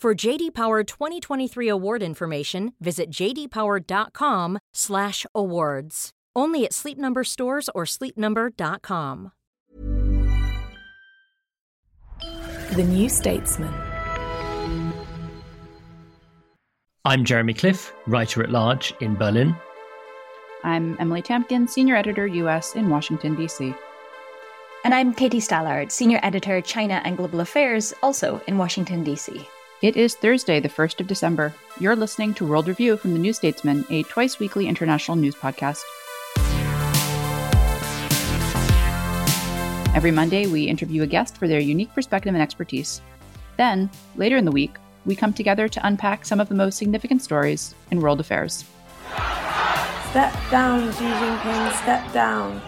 For JD Power 2023 award information, visit jdpower.com/awards. Only at Sleep Number stores or sleepnumber.com. The New Statesman. I'm Jeremy Cliffe, writer at large in Berlin. I'm Emily Tamkin, senior editor US in Washington D.C. And I'm Katie Stallard, senior editor China and Global Affairs, also in Washington D.C. It is Thursday, the 1st of December. You're listening to World Review from the New Statesman, a twice weekly international news podcast. Every Monday, we interview a guest for their unique perspective and expertise. Then, later in the week, we come together to unpack some of the most significant stories in world affairs. Step down, Xi Jinping, step down.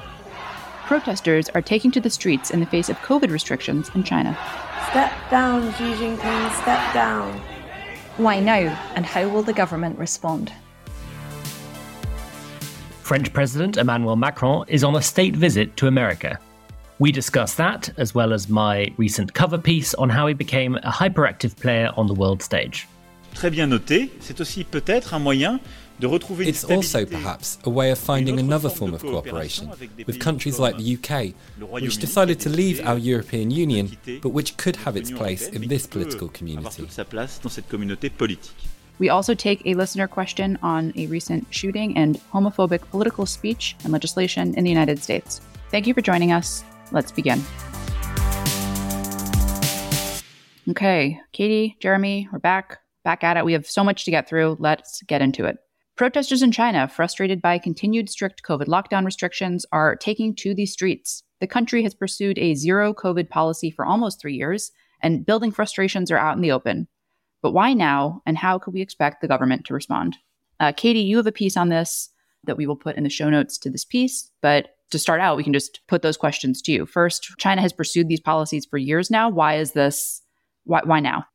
Protesters are taking to the streets in the face of COVID restrictions in China. Step down, Xi Jinping, step down. Why now, and how will the government respond? French President Emmanuel Macron is on a state visit to America. We discuss that, as well as my recent cover piece on how he became a hyperactive player on the world stage. Très bien noté, c'est aussi peut-être un moyen it's also perhaps a way of finding another form of cooperation with countries like the UK, which decided to leave our European Union, but which could have its place in this political community. We also take a listener question on a recent shooting and homophobic political speech and legislation in the United States. Thank you for joining us. Let's begin. Okay, Katie, Jeremy, we're back. Back at it. We have so much to get through. Let's get into it. Protesters in China, frustrated by continued strict COVID lockdown restrictions, are taking to the streets. The country has pursued a zero COVID policy for almost three years, and building frustrations are out in the open. But why now, and how could we expect the government to respond? Uh, Katie, you have a piece on this that we will put in the show notes to this piece. But to start out, we can just put those questions to you. First, China has pursued these policies for years now. Why is this? Why, why now?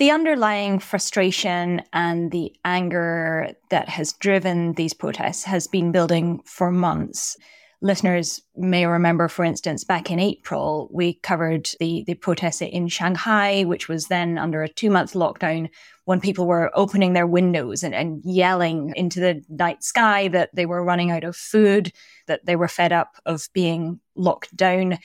The underlying frustration and the anger that has driven these protests has been building for months. Listeners may remember, for instance, back in April, we covered the, the protests in Shanghai, which was then under a two month lockdown when people were opening their windows and, and yelling into the night sky that they were running out of food, that they were fed up of being locked down.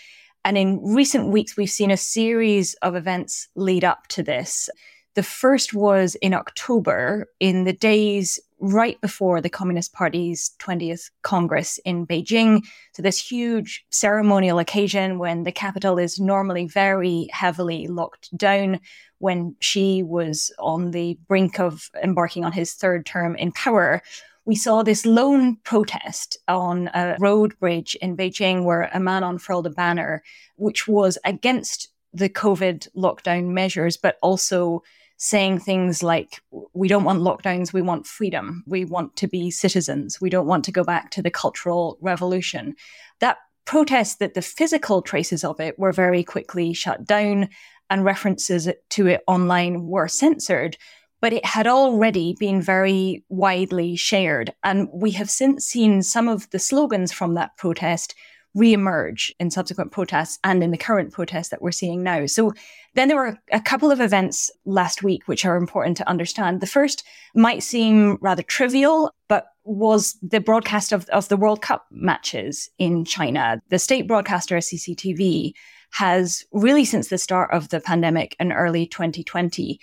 And in recent weeks, we've seen a series of events lead up to this. The first was in October, in the days right before the Communist Party's 20th Congress in Beijing. So, this huge ceremonial occasion when the capital is normally very heavily locked down, when Xi was on the brink of embarking on his third term in power we saw this lone protest on a road bridge in Beijing where a man unfurled a banner which was against the COVID lockdown measures, but also saying things like, we don't want lockdowns, we want freedom, we want to be citizens, we don't want to go back to the Cultural Revolution. That protest that the physical traces of it were very quickly shut down and references to it online were censored but it had already been very widely shared. And we have since seen some of the slogans from that protest reemerge in subsequent protests and in the current protests that we're seeing now. So then there were a couple of events last week which are important to understand. The first might seem rather trivial, but was the broadcast of, of the World Cup matches in China. The state broadcaster CCTV has really since the start of the pandemic in early 2020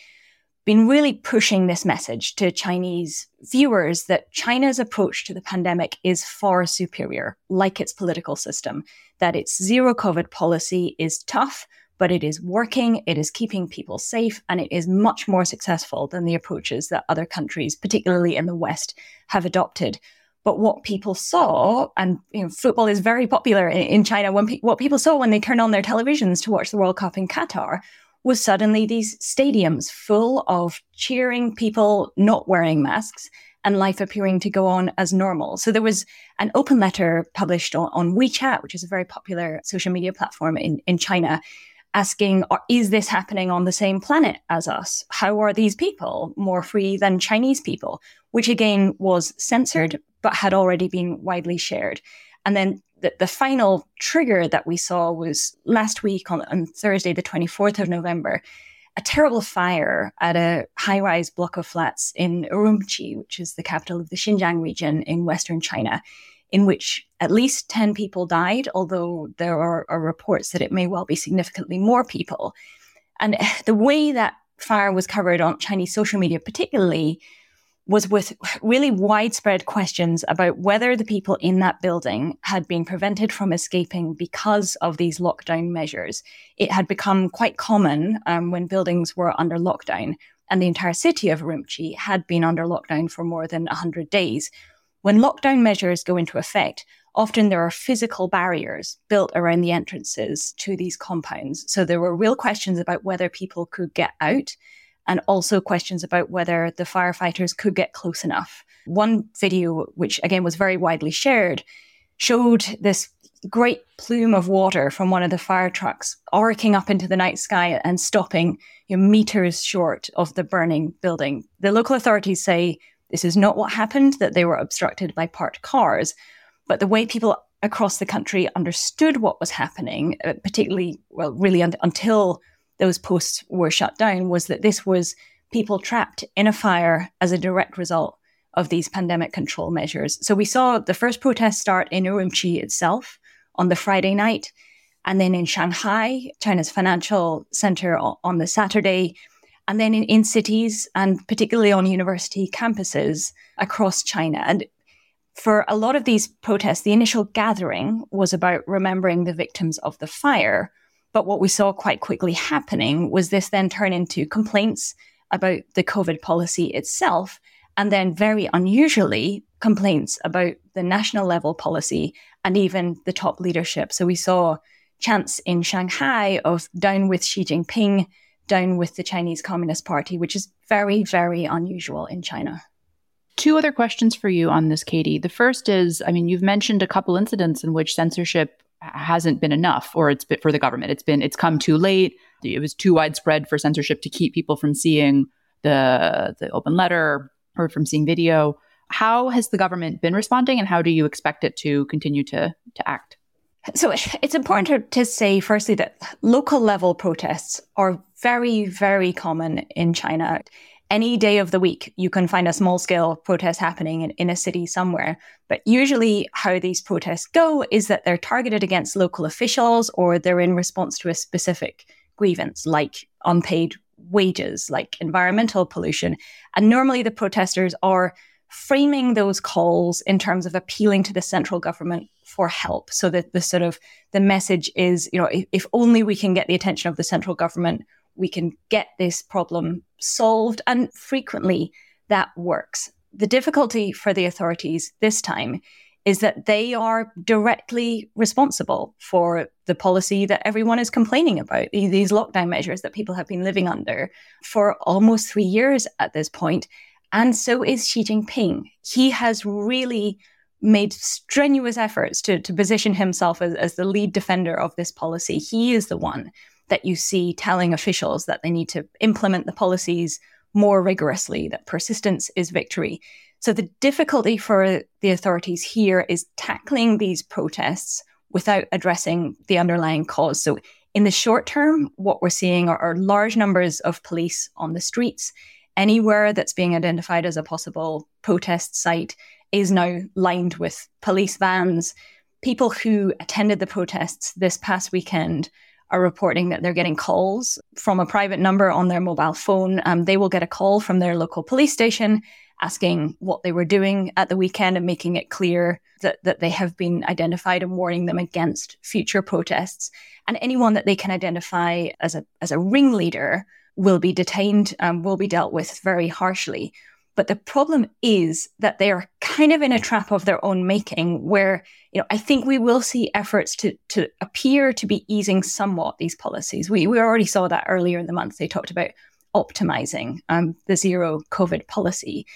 been really pushing this message to Chinese viewers that China's approach to the pandemic is far superior, like its political system, that its zero COVID policy is tough, but it is working, it is keeping people safe, and it is much more successful than the approaches that other countries, particularly in the West, have adopted. But what people saw, and you know, football is very popular in, in China, when pe- what people saw when they turned on their televisions to watch the World Cup in Qatar was suddenly these stadiums full of cheering people not wearing masks and life appearing to go on as normal. So there was an open letter published on, on WeChat, which is a very popular social media platform in, in China, asking, is this happening on the same planet as us? How are these people more free than Chinese people? Which again was censored, but had already been widely shared. And then the, the final trigger that we saw was last week on, on Thursday, the 24th of November, a terrible fire at a high rise block of flats in Urumqi, which is the capital of the Xinjiang region in Western China, in which at least 10 people died, although there are, are reports that it may well be significantly more people. And the way that fire was covered on Chinese social media, particularly, was with really widespread questions about whether the people in that building had been prevented from escaping because of these lockdown measures. It had become quite common um, when buildings were under lockdown, and the entire city of Urumqi had been under lockdown for more than 100 days. When lockdown measures go into effect, often there are physical barriers built around the entrances to these compounds. So there were real questions about whether people could get out and also questions about whether the firefighters could get close enough. One video, which again was very widely shared, showed this great plume of water from one of the fire trucks arcing up into the night sky and stopping you know, meters short of the burning building. The local authorities say this is not what happened, that they were obstructed by parked cars, but the way people across the country understood what was happening, uh, particularly, well, really un- until those posts were shut down was that this was people trapped in a fire as a direct result of these pandemic control measures. So we saw the first protest start in Urumqi itself on the Friday night, and then in Shanghai, China's financial center, on the Saturday, and then in, in cities and particularly on university campuses across China. And for a lot of these protests, the initial gathering was about remembering the victims of the fire. But what we saw quite quickly happening was this then turn into complaints about the COVID policy itself. And then, very unusually, complaints about the national level policy and even the top leadership. So we saw chants in Shanghai of down with Xi Jinping, down with the Chinese Communist Party, which is very, very unusual in China. Two other questions for you on this, Katie. The first is I mean, you've mentioned a couple incidents in which censorship hasn't been enough or it's been for the government it's been it's come too late. It was too widespread for censorship to keep people from seeing the the open letter or from seeing video. How has the government been responding and how do you expect it to continue to to act? So it's important to say firstly that local level protests are very very common in china any day of the week, you can find a small scale protest happening in, in a city somewhere. But usually, how these protests go is that they're targeted against local officials or they're in response to a specific grievance, like unpaid wages, like environmental pollution. And normally, the protesters are framing those calls in terms of appealing to the central government for help so that the sort of the message is you know if, if only we can get the attention of the central government we can get this problem solved. And frequently that works. The difficulty for the authorities this time is that they are directly responsible for the policy that everyone is complaining about, these lockdown measures that people have been living under for almost three years at this point. And so is Xi Jinping. He has really made strenuous efforts to, to position himself as, as the lead defender of this policy. He is the one that you see telling officials that they need to implement the policies more rigorously, that persistence is victory. So the difficulty for the authorities here is tackling these protests without addressing the underlying cause. So in the short term, what we're seeing are, are large numbers of police on the streets. Anywhere that's being identified as a possible protest site is now lined with police vans. People who attended the protests this past weekend are reporting that they're getting calls from a private number on their mobile phone. Um, they will get a call from their local police station asking what they were doing at the weekend and making it clear that, that they have been identified and warning them against future protests. And anyone that they can identify as a, as a ringleader will be detained, um, will be dealt with very harshly. But the problem is that they are kind of in a trap of their own making where, you know, I think we will see efforts to, to appear to be easing somewhat these policies. We, we already saw that earlier in the month. They talked about optimizing um, the zero COVID policy.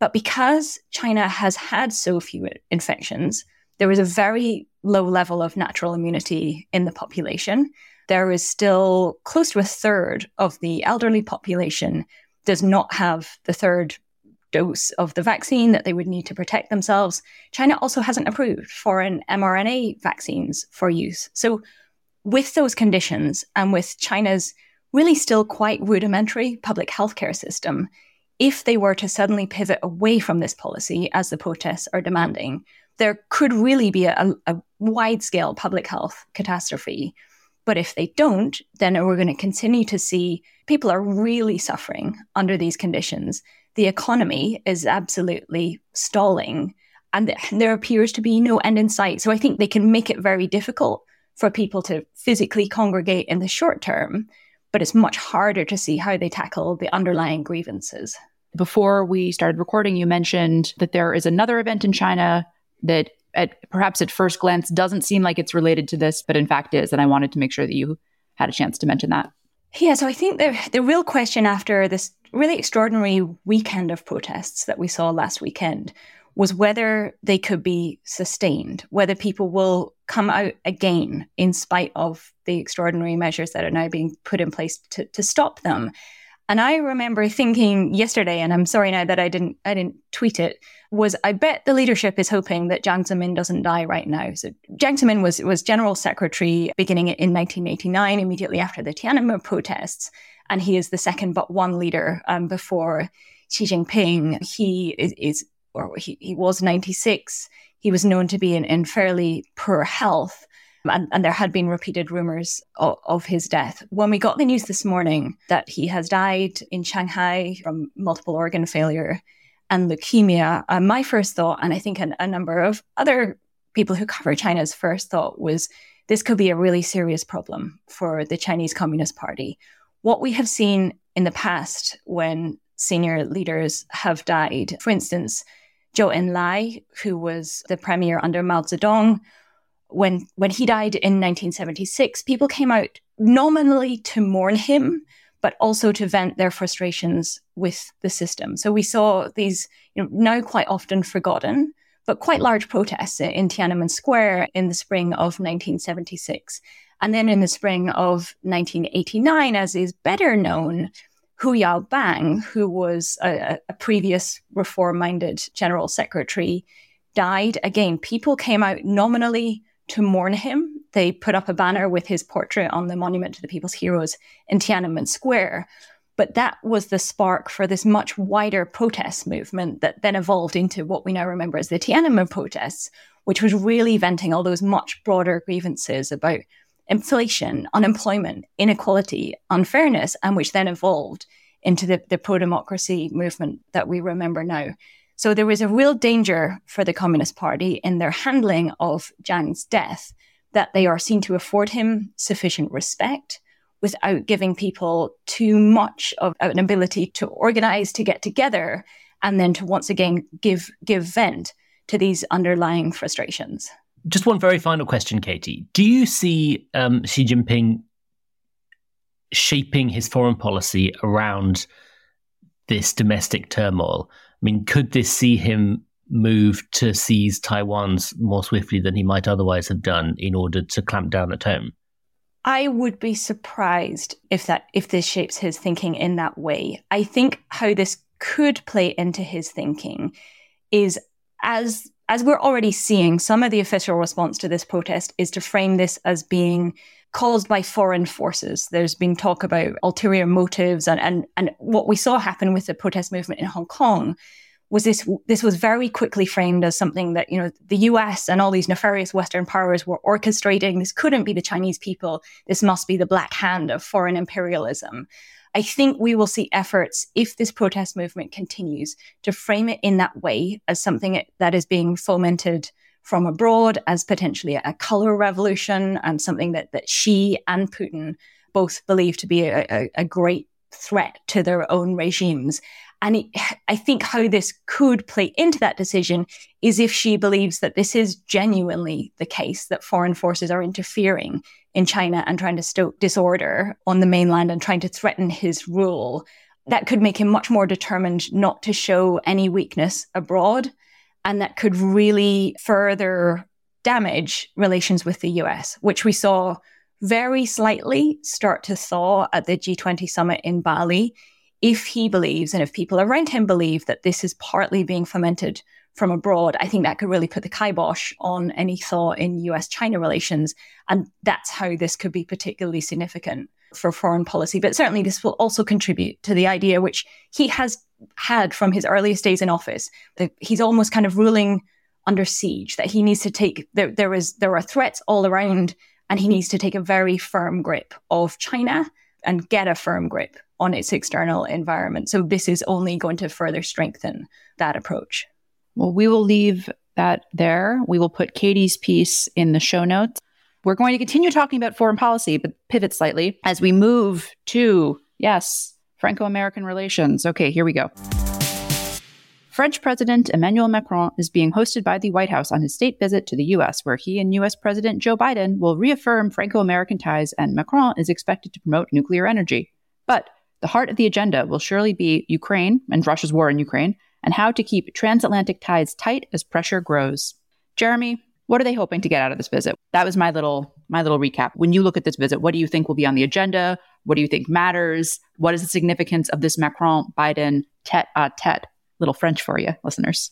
But because China has had so few infections, there is a very low level of natural immunity in the population. There is still close to a third of the elderly population does not have the third dose of the vaccine that they would need to protect themselves. China also hasn't approved foreign mRNA vaccines for use. So, with those conditions and with China's really still quite rudimentary public healthcare system, if they were to suddenly pivot away from this policy, as the protests are demanding, there could really be a, a wide scale public health catastrophe. But if they don't, then we're going to continue to see people are really suffering under these conditions the economy is absolutely stalling and there appears to be no end in sight. So I think they can make it very difficult for people to physically congregate in the short term, but it's much harder to see how they tackle the underlying grievances. Before we started recording, you mentioned that there is another event in China that at, perhaps at first glance doesn't seem like it's related to this, but in fact is. And I wanted to make sure that you had a chance to mention that. Yeah, so I think the the real question after this really extraordinary weekend of protests that we saw last weekend was whether they could be sustained, whether people will come out again in spite of the extraordinary measures that are now being put in place to, to stop them. And I remember thinking yesterday, and I'm sorry now that I didn't I didn't tweet it, was I bet the leadership is hoping that Jiang Zemin doesn't die right now. So Jiang Zemin was was general secretary beginning in 1989, immediately after the Tiananmen protests, and he is the second but one leader um, before Xi Jinping. He is, is or he, he was 96. He was known to be in, in fairly poor health and, and there had been repeated rumors of, of, his death. When we got the news this morning that he has died in Shanghai from multiple organ failure and leukemia, uh, my first thought, and I think a, a number of other people who cover China's first thought was this could be a really serious problem for the Chinese Communist Party. What we have seen in the past when senior leaders have died, for instance, Zhou Enlai, who was the premier under Mao Zedong, when when he died in 1976, people came out nominally to mourn him, but also to vent their frustrations with the system. So we saw these you know, now quite often forgotten, but quite large protests in Tiananmen Square in the spring of 1976. And then in the spring of 1989, as is better known, Hu Yaobang, who was a, a previous reform minded general secretary, died. Again, people came out nominally to mourn him. They put up a banner with his portrait on the Monument to the People's Heroes in Tiananmen Square. But that was the spark for this much wider protest movement that then evolved into what we now remember as the Tiananmen protests, which was really venting all those much broader grievances about inflation, unemployment, inequality, unfairness, and which then evolved into the, the pro democracy movement that we remember now. So there was a real danger for the Communist Party in their handling of Jiang's death that they are seen to afford him sufficient respect without giving people too much of an ability to organize, to get together, and then to once again give give vent to these underlying frustrations. Just one very final question, Katie. Do you see um, Xi Jinping shaping his foreign policy around this domestic turmoil? I mean, could this see him move to seize Taiwan's more swiftly than he might otherwise have done in order to clamp down at home? I would be surprised if that if this shapes his thinking in that way. I think how this could play into his thinking is as as we're already seeing, some of the official response to this protest is to frame this as being caused by foreign forces. There's been talk about ulterior motives and, and, and what we saw happen with the protest movement in Hong Kong was this this was very quickly framed as something that you know the US and all these nefarious Western powers were orchestrating. This couldn't be the Chinese people. This must be the black hand of foreign imperialism. I think we will see efforts if this protest movement continues to frame it in that way as something that is being fomented from abroad as potentially a color revolution and something that that Xi and Putin both believe to be a, a, a great threat to their own regimes and it, I think how this could play into that decision is if Xi believes that this is genuinely the case, that foreign forces are interfering in China and trying to stoke disorder on the mainland and trying to threaten his rule. That could make him much more determined not to show any weakness abroad. And that could really further damage relations with the US, which we saw very slightly start to thaw at the G20 summit in Bali if he believes and if people around him believe that this is partly being fomented from abroad, I think that could really put the kibosh on any thaw in US China relations. And that's how this could be particularly significant for foreign policy. But certainly, this will also contribute to the idea which he has had from his earliest days in office that he's almost kind of ruling under siege, that he needs to take, there, there, is, there are threats all around, and he needs to take a very firm grip of China and get a firm grip on its external environment. So this is only going to further strengthen that approach. Well, we will leave that there. We will put Katie's piece in the show notes. We're going to continue talking about foreign policy, but pivot slightly as we move to, yes, Franco American relations. Okay, here we go. French President Emmanuel Macron is being hosted by the White House on his state visit to the U.S., where he and U.S. President Joe Biden will reaffirm Franco American ties, and Macron is expected to promote nuclear energy. But the heart of the agenda will surely be Ukraine and Russia's war in Ukraine and how to keep transatlantic ties tight as pressure grows. Jeremy, what are they hoping to get out of this visit? That was my little my little recap. When you look at this visit, what do you think will be on the agenda? What do you think matters? What is the significance of this Macron Biden tete a uh, tete? Little French for you, listeners.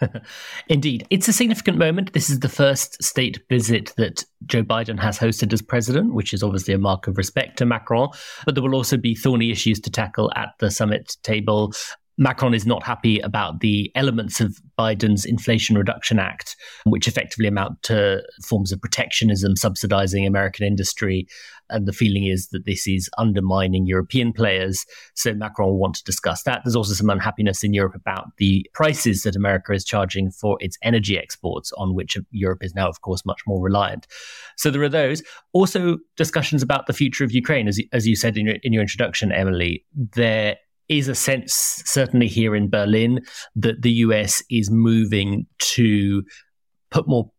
Indeed. It's a significant moment. This is the first state visit that Joe Biden has hosted as president, which is obviously a mark of respect to Macron. But there will also be thorny issues to tackle at the summit table. Macron is not happy about the elements of Biden's Inflation Reduction Act, which effectively amount to forms of protectionism subsidizing American industry. And the feeling is that this is undermining European players. So Macron will want to discuss that. There's also some unhappiness in Europe about the prices that America is charging for its energy exports, on which Europe is now, of course, much more reliant. So there are those. Also, discussions about the future of Ukraine. As, as you said in your, in your introduction, Emily, there is a sense, certainly here in Berlin, that the US is moving to put more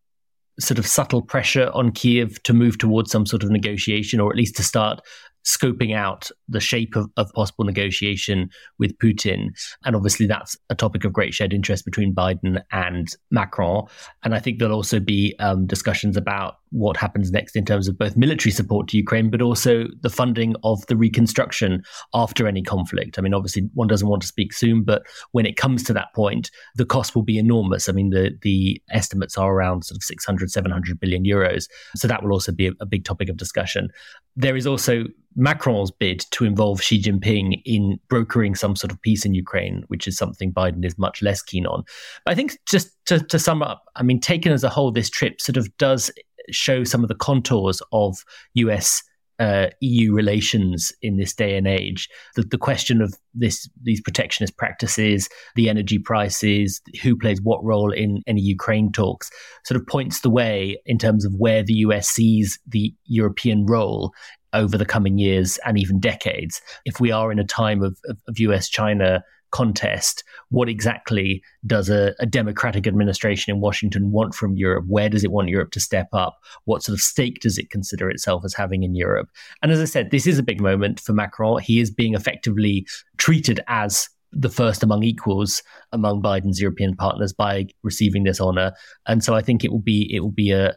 sort of subtle pressure on Kiev to move towards some sort of negotiation, or at least to start scoping out the shape of, of possible negotiation with Putin. And obviously, that's a topic of great shared interest between Biden and Macron. And I think there'll also be um, discussions about what happens next in terms of both military support to Ukraine, but also the funding of the reconstruction after any conflict. I mean, obviously, one doesn't want to speak soon, but when it comes to that point, the cost will be enormous. I mean, the the estimates are around sort of 600, 700 billion euros. So that will also be a, a big topic of discussion. There is also Macron's bid to involve Xi Jinping in brokering some sort of peace in Ukraine, which is something Biden is much less keen on. But I think just to, to sum up, I mean, taken as a whole, this trip sort of does show some of the contours of US uh, EU relations in this day and age. The, the question of this these protectionist practices, the energy prices, who plays what role in any Ukraine talks, sort of points the way in terms of where the US sees the European role over the coming years and even decades. If we are in a time of, of, of US China contest. What exactly does a, a, democratic administration in Washington want from Europe? Where does it want Europe to step up? What sort of stake does it consider itself as having in Europe? And as I said, this is a big moment for Macron. He is being effectively treated as the first among equals among Biden's European partners by receiving this honor. And so I think it will be it will be a,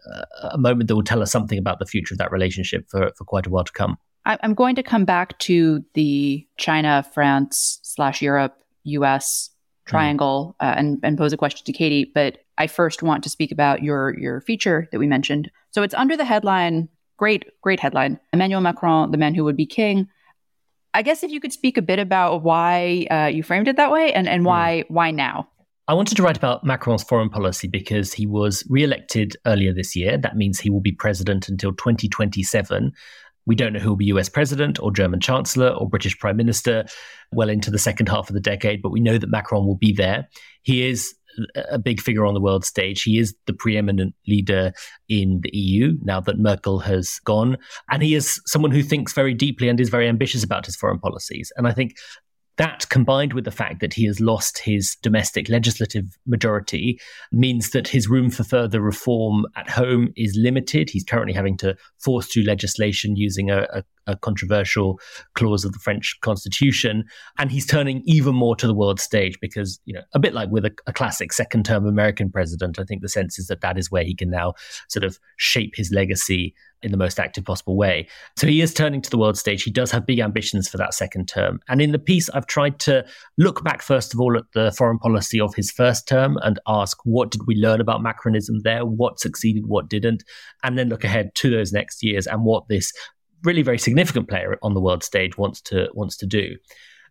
a moment that will tell us something about the future of that relationship for, for quite a while to come. I'm going to come back to the China, France slash Europe U.S. triangle mm. uh, and, and pose a question to Katie. But I first want to speak about your your feature that we mentioned. So it's under the headline, great great headline, Emmanuel Macron, the man who would be king. I guess if you could speak a bit about why uh, you framed it that way and, and hmm. why why now. I wanted to write about Macron's foreign policy because he was re-elected earlier this year. That means he will be president until 2027. We don't know who will be US president or German chancellor or British prime minister well into the second half of the decade, but we know that Macron will be there. He is a big figure on the world stage. He is the preeminent leader in the EU now that Merkel has gone. And he is someone who thinks very deeply and is very ambitious about his foreign policies. And I think that combined with the fact that he has lost his domestic legislative majority means that his room for further reform at home is limited. He's currently having to force through legislation using a, a, a controversial clause of the French constitution. And he's turning even more to the world stage because, you know, a bit like with a, a classic second term American president, I think the sense is that that is where he can now sort of shape his legacy in the most active possible way. So he is turning to the world stage. He does have big ambitions for that second term. And in the piece, I've tried to look back, first of all, at the foreign policy of his first term and ask what did we learn about Macronism there? What succeeded? What didn't? And then look ahead to those next years and what this really very significant player on the world stage wants to wants to do.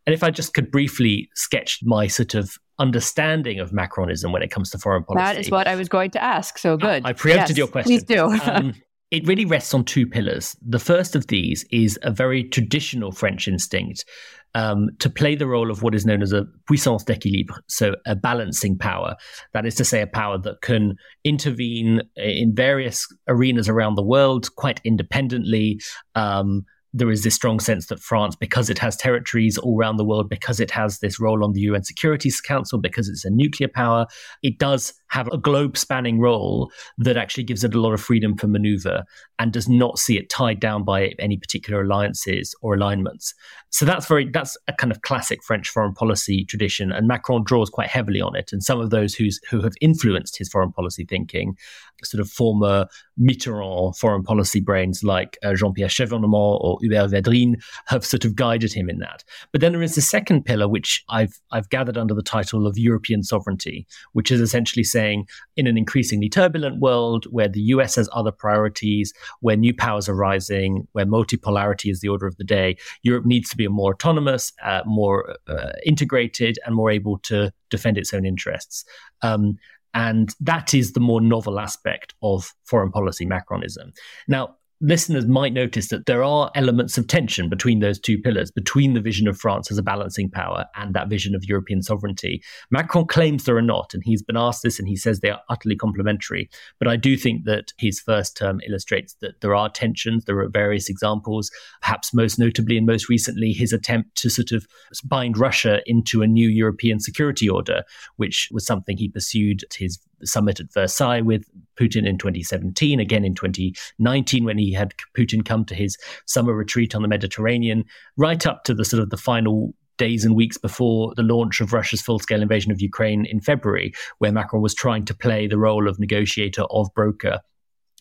And if I just could briefly sketch my sort of understanding of Macronism when it comes to foreign policy. That is what I was going to ask. So good. I, I preempted yes, your question. Please do. um, it really rests on two pillars. The first of these is a very traditional French instinct um, to play the role of what is known as a puissance d'équilibre, so a balancing power. That is to say, a power that can intervene in various arenas around the world quite independently. Um, there is this strong sense that France, because it has territories all around the world, because it has this role on the UN Security Council, because it's a nuclear power, it does have a globe spanning role that actually gives it a lot of freedom for maneuver and does not see it tied down by any particular alliances or alignments. So that's very that's a kind of classic French foreign policy tradition, and Macron draws quite heavily on it. And some of those who's who have influenced his foreign policy thinking, sort of former Mitterrand foreign policy brains like uh, Jean-Pierre Chevènement or Hubert Védrine have sort of guided him in that. But then there is the second pillar, which I've I've gathered under the title of European sovereignty, which is essentially saying saying in an increasingly turbulent world where the US has other priorities, where new powers are rising, where multipolarity is the order of the day, Europe needs to be more autonomous, uh, more uh, integrated, and more able to defend its own interests. Um, and that is the more novel aspect of foreign policy Macronism. Now, listeners might notice that there are elements of tension between those two pillars, between the vision of France as a balancing power and that vision of European sovereignty. Macron claims there are not, and he's been asked this and he says they are utterly complementary. But I do think that his first term illustrates that there are tensions. There are various examples, perhaps most notably and most recently, his attempt to sort of bind Russia into a new European security order, which was something he pursued at his summit at Versailles with Putin in 2017, again in 2019 when he had Putin come to his summer retreat on the Mediterranean, right up to the sort of the final days and weeks before the launch of Russia's full scale invasion of Ukraine in February, where Macron was trying to play the role of negotiator, of broker.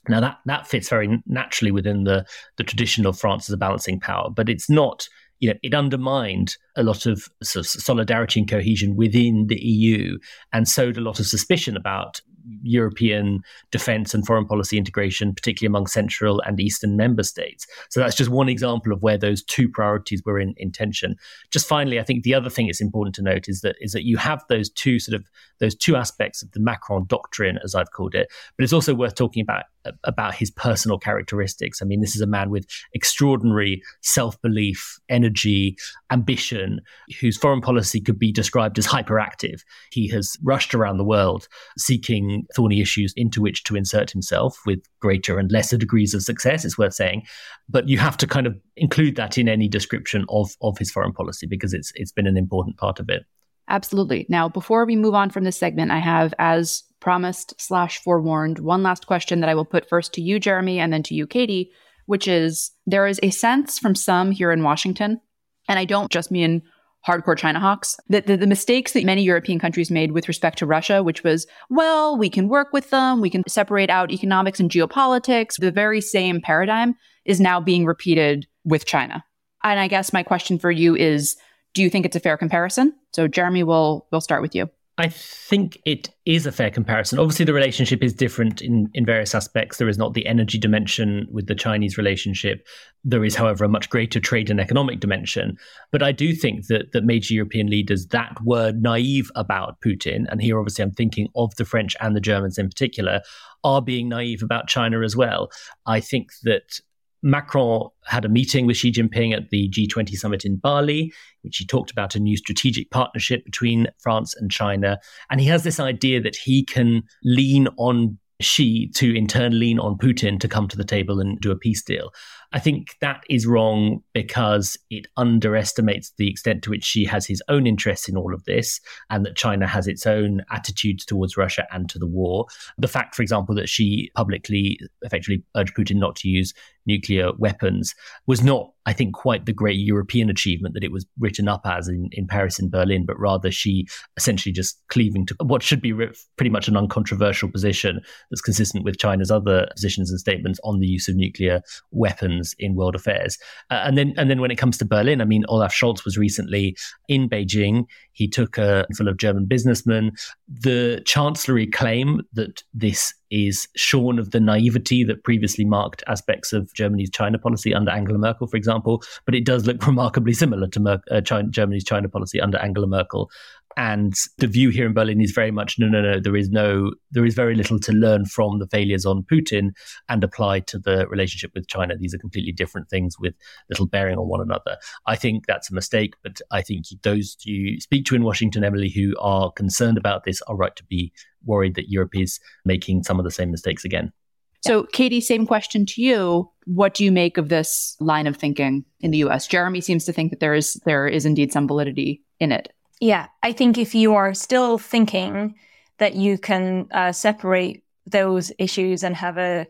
Now that that fits very naturally within the the tradition of France as a balancing power, but it's not you know, it undermined a lot of, sort of solidarity and cohesion within the EU and sowed a lot of suspicion about European defense and foreign policy integration, particularly among central and eastern member states. So that's just one example of where those two priorities were in, in tension. Just finally, I think the other thing it's important to note is that is that you have those two sort of those two aspects of the Macron doctrine, as I've called it, but it's also worth talking about about his personal characteristics. I mean, this is a man with extraordinary self belief, energy, ambition, whose foreign policy could be described as hyperactive. He has rushed around the world seeking thorny issues into which to insert himself with greater and lesser degrees of success, it's worth saying. But you have to kind of include that in any description of, of his foreign policy because it's it's been an important part of it. Absolutely. Now, before we move on from this segment, I have, as promised slash forewarned, one last question that I will put first to you, Jeremy, and then to you, Katie, which is there is a sense from some here in Washington, and I don't just mean hardcore China hawks, that the, the, mistakes that many European countries made with respect to Russia, which was, well, we can work with them, we can separate out economics and geopolitics, the very same paradigm is now being repeated with China. And I guess my question for you is do you think it's a fair comparison? So Jeremy, we'll we'll start with you. I think it is a fair comparison. Obviously, the relationship is different in, in various aspects. There is not the energy dimension with the Chinese relationship. There is, however, a much greater trade and economic dimension. But I do think that, that major European leaders that were naive about Putin, and here obviously I'm thinking of the French and the Germans in particular, are being naive about China as well. I think that Macron had a meeting with Xi Jinping at the G20 summit in Bali, which he talked about a new strategic partnership between France and China. And he has this idea that he can lean on Xi to in turn lean on Putin to come to the table and do a peace deal. I think that is wrong because it underestimates the extent to which Xi has his own interests in all of this and that China has its own attitudes towards Russia and to the war. The fact, for example, that Xi publicly effectively urged Putin not to use nuclear weapons was not, I think, quite the great European achievement that it was written up as in, in Paris and Berlin, but rather Xi essentially just cleaving to what should be pretty much an uncontroversial position that's consistent with China's other positions and statements on the use of nuclear weapons in world affairs. Uh, and then, and then when it comes to Berlin, I mean, Olaf Scholz was recently in Beijing. He took a full of German businessmen. The chancellery claim that this is shorn of the naivety that previously marked aspects of Germany's China policy under Angela Merkel, for example. But it does look remarkably similar to Mer- uh, China, Germany's China policy under Angela Merkel. And the view here in Berlin is very much no, no, no. There is no, there is very little to learn from the failures on Putin and apply to the relationship with China. These are completely different things with little bearing on one another. I think that's a mistake, but I think those you speak to in Washington, Emily, who are concerned about this, are right to be worried that Europe is making some of the same mistakes again. So, Katie, same question to you. What do you make of this line of thinking in the US? Jeremy seems to think that there is there is indeed some validity in it. Yeah, I think if you are still thinking that you can uh, separate those issues and have a,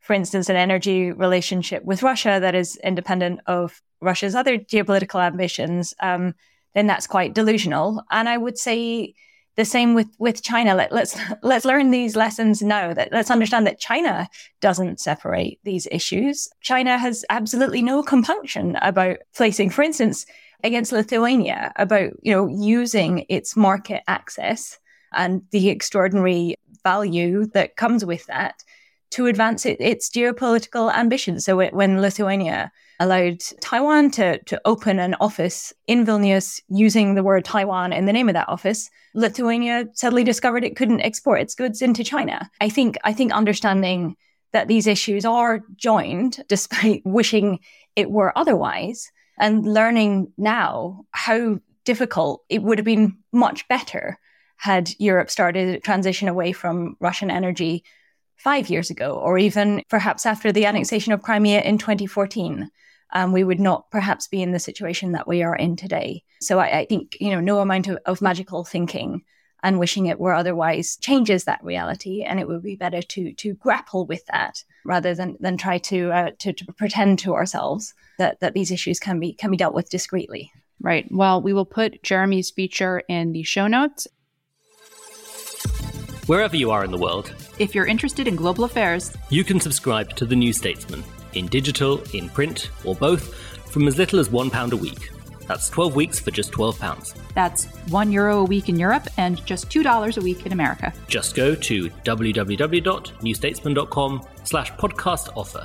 for instance, an energy relationship with Russia that is independent of Russia's other geopolitical ambitions, um, then that's quite delusional. And I would say the same with with China. Let, let's let's learn these lessons now. That let's understand that China doesn't separate these issues. China has absolutely no compunction about placing, for instance, against Lithuania, about you know using its market access and the extraordinary value that comes with that to advance it, its geopolitical ambitions. So when Lithuania allowed Taiwan to, to open an office in Vilnius using the word Taiwan in the name of that office, Lithuania suddenly discovered it couldn't export its goods into China. I think I think understanding that these issues are joined despite wishing it were otherwise and learning now how difficult it would have been much better had Europe started a transition away from Russian energy five years ago, or even perhaps after the annexation of Crimea in 2014 um, we would not perhaps be in the situation that we are in today. So I, I think, you know, no amount of, of, magical thinking and wishing it were otherwise changes that reality. And it would be better to to grapple with that rather than than try to uh, to, to pretend to ourselves that that these issues can be can be dealt with discreetly. Right. Well, we will put Jeremy's feature in the show notes. Wherever you are in the world, if you're interested in global affairs, you can subscribe to The New Statesman in digital, in print, or both, from as little as £1 a week. That's 12 weeks for just £12. That's €1 Euro a week in Europe and just $2 a week in America. Just go to www.newstatesman.com slash podcast offer.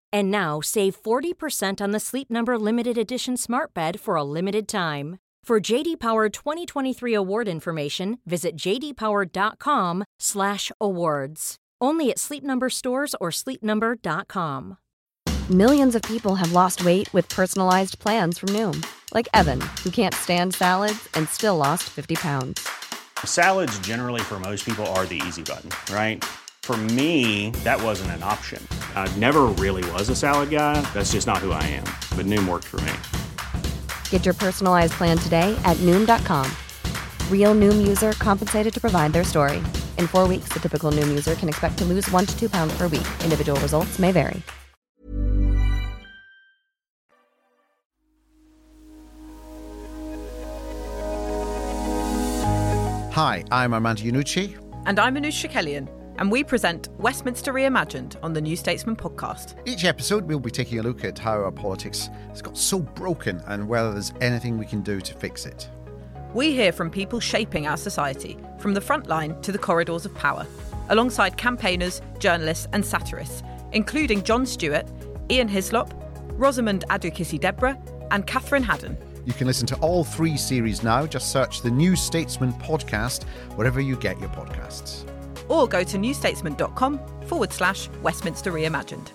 And now save 40% on the Sleep Number limited edition smart bed for a limited time. For JD Power 2023 award information, visit jdpower.com/awards. Only at Sleep Number stores or sleepnumber.com. Millions of people have lost weight with personalized plans from Noom, like Evan, who can't stand salads and still lost 50 pounds. Salads, generally, for most people, are the easy button, right? For me, that wasn't an option. I never really was a salad guy. That's just not who I am. But Noom worked for me. Get your personalized plan today at Noom.com. Real Noom user compensated to provide their story. In four weeks, the typical Noom user can expect to lose one to two pounds per week. Individual results may vary. Hi, I'm Armando Iannucci. And I'm Anoosh Chakelian and we present Westminster Reimagined on the New Statesman podcast. Each episode, we'll be taking a look at how our politics has got so broken and whether there's anything we can do to fix it. We hear from people shaping our society, from the front line to the corridors of power, alongside campaigners, journalists, and satirists, including Jon Stewart, Ian Hislop, Rosamund Adoo-Kissi-Debrah, and Catherine Haddon. You can listen to all three series now. Just search the New Statesman podcast wherever you get your podcasts or go to newstatesman.com forward slash Westminster Reimagined.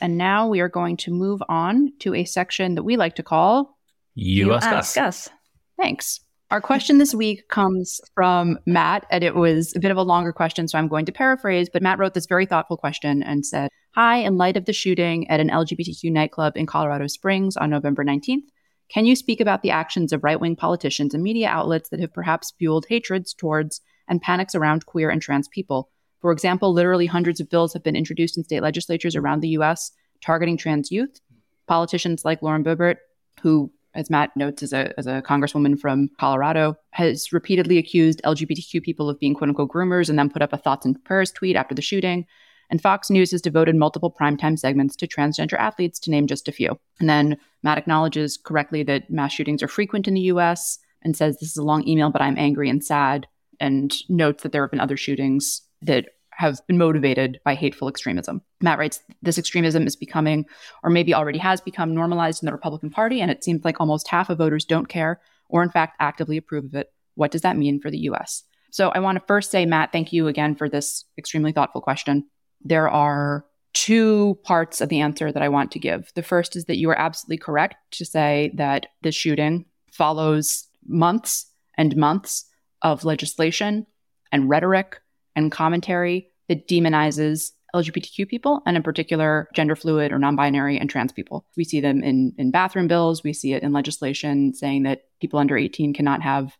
And now we are going to move on to a section that we like to call You, you ask, ask us. us. Thanks. Our question this week comes from Matt, and it was a bit of a longer question, so I'm going to paraphrase. But Matt wrote this very thoughtful question and said, Hi, in light of the shooting at an LGBTQ nightclub in Colorado Springs on November 19th, can you speak about the actions of right wing politicians and media outlets that have perhaps fueled hatreds towards and panics around queer and trans people? For example, literally hundreds of bills have been introduced in state legislatures around the US targeting trans youth. Politicians like Lauren Boebert, who as Matt notes, as a, as a congresswoman from Colorado, has repeatedly accused LGBTQ people of being quote unquote groomers and then put up a thoughts and prayers tweet after the shooting. And Fox News has devoted multiple primetime segments to transgender athletes, to name just a few. And then Matt acknowledges correctly that mass shootings are frequent in the US and says this is a long email, but I'm angry and sad, and notes that there have been other shootings that have been motivated by hateful extremism. Matt writes this extremism is becoming, or maybe already has become, normalized in the Republican Party, and it seems like almost half of voters don't care or, in fact, actively approve of it. What does that mean for the US? So I want to first say, Matt, thank you again for this extremely thoughtful question. There are two parts of the answer that I want to give. The first is that you are absolutely correct to say that this shooting follows months and months of legislation and rhetoric and commentary that demonizes LGBTQ people, and in particular, gender fluid or non binary and trans people. We see them in, in bathroom bills. We see it in legislation saying that people under 18 cannot have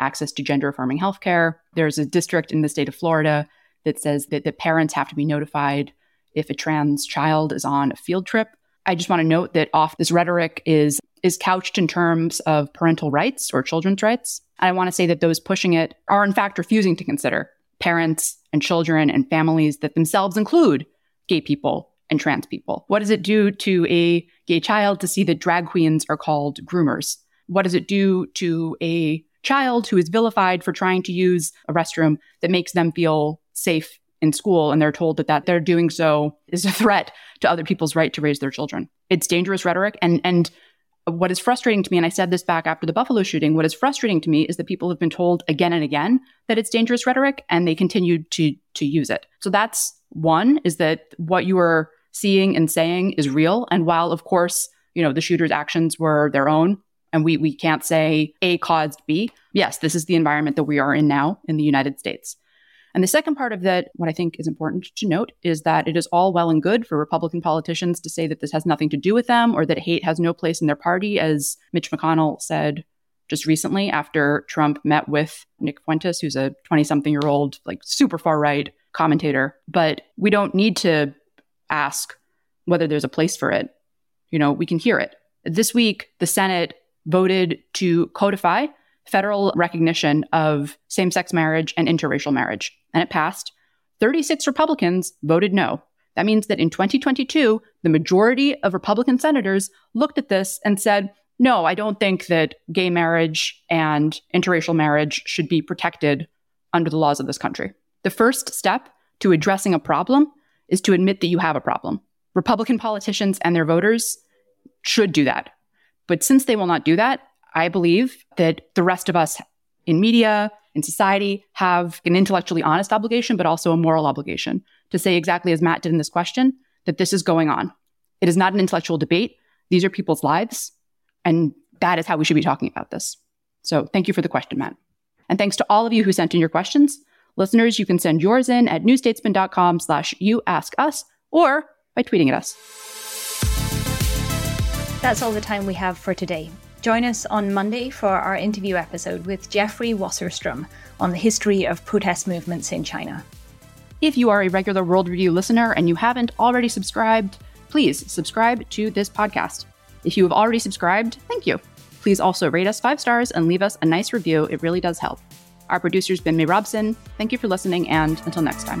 access to gender affirming healthcare. There's a district in the state of Florida that says that the parents have to be notified if a trans child is on a field trip. I just want to note that off this rhetoric is is couched in terms of parental rights or children's rights. I want to say that those pushing it are in fact refusing to consider parents and children and families that themselves include gay people and trans people? What does it do to a gay child to see that drag queens are called groomers? What does it do to a child who is vilified for trying to use a restroom that makes them feel safe in school and they're told that, that they're doing so is a threat to other people's right to raise their children? It's dangerous rhetoric and and what is frustrating to me, and I said this back after the Buffalo shooting, what is frustrating to me is that people have been told again and again that it's dangerous rhetoric and they continue to to use it. So that's one is that what you are seeing and saying is real. And while of course, you know, the shooter's actions were their own and we we can't say A caused B, yes, this is the environment that we are in now in the United States. And the second part of that, what I think is important to note, is that it is all well and good for Republican politicians to say that this has nothing to do with them or that hate has no place in their party, as Mitch McConnell said just recently after Trump met with Nick Fuentes, who's a 20 something year old, like super far right commentator. But we don't need to ask whether there's a place for it. You know, we can hear it. This week, the Senate voted to codify federal recognition of same sex marriage and interracial marriage, and it passed. 36 Republicans voted no. That means that in 2022, the majority of Republican senators looked at this and said, no, I don't think that gay marriage and interracial marriage should be protected under the laws of this country. The first step to addressing a problem is to admit that you have a problem. Republican politicians and their voters should do that. But since they will not do that, I believe that the rest of us in media, in society, have an intellectually honest obligation, but also a moral obligation to say exactly as Matt did in this question that this is going on. It is not an intellectual debate. These are people's lives. And that is how we should be talking about this. So thank you for the question, Matt. And thanks to all of you who sent in your questions. Listeners, you can send yours in at newstatesman.com slash you ask us or by tweeting at us. That's all the time we have for today. Join us on Monday for our interview episode with Jeffrey Wasserstrom on the history of protest movements in China. If you are a regular World Review listener and you haven't already subscribed, please subscribe to this podcast. If you have already subscribed, thank you. Please also rate us five stars and leave us a nice review. It really does help. Our producer's been May Robson. Thank you for listening, and until next time.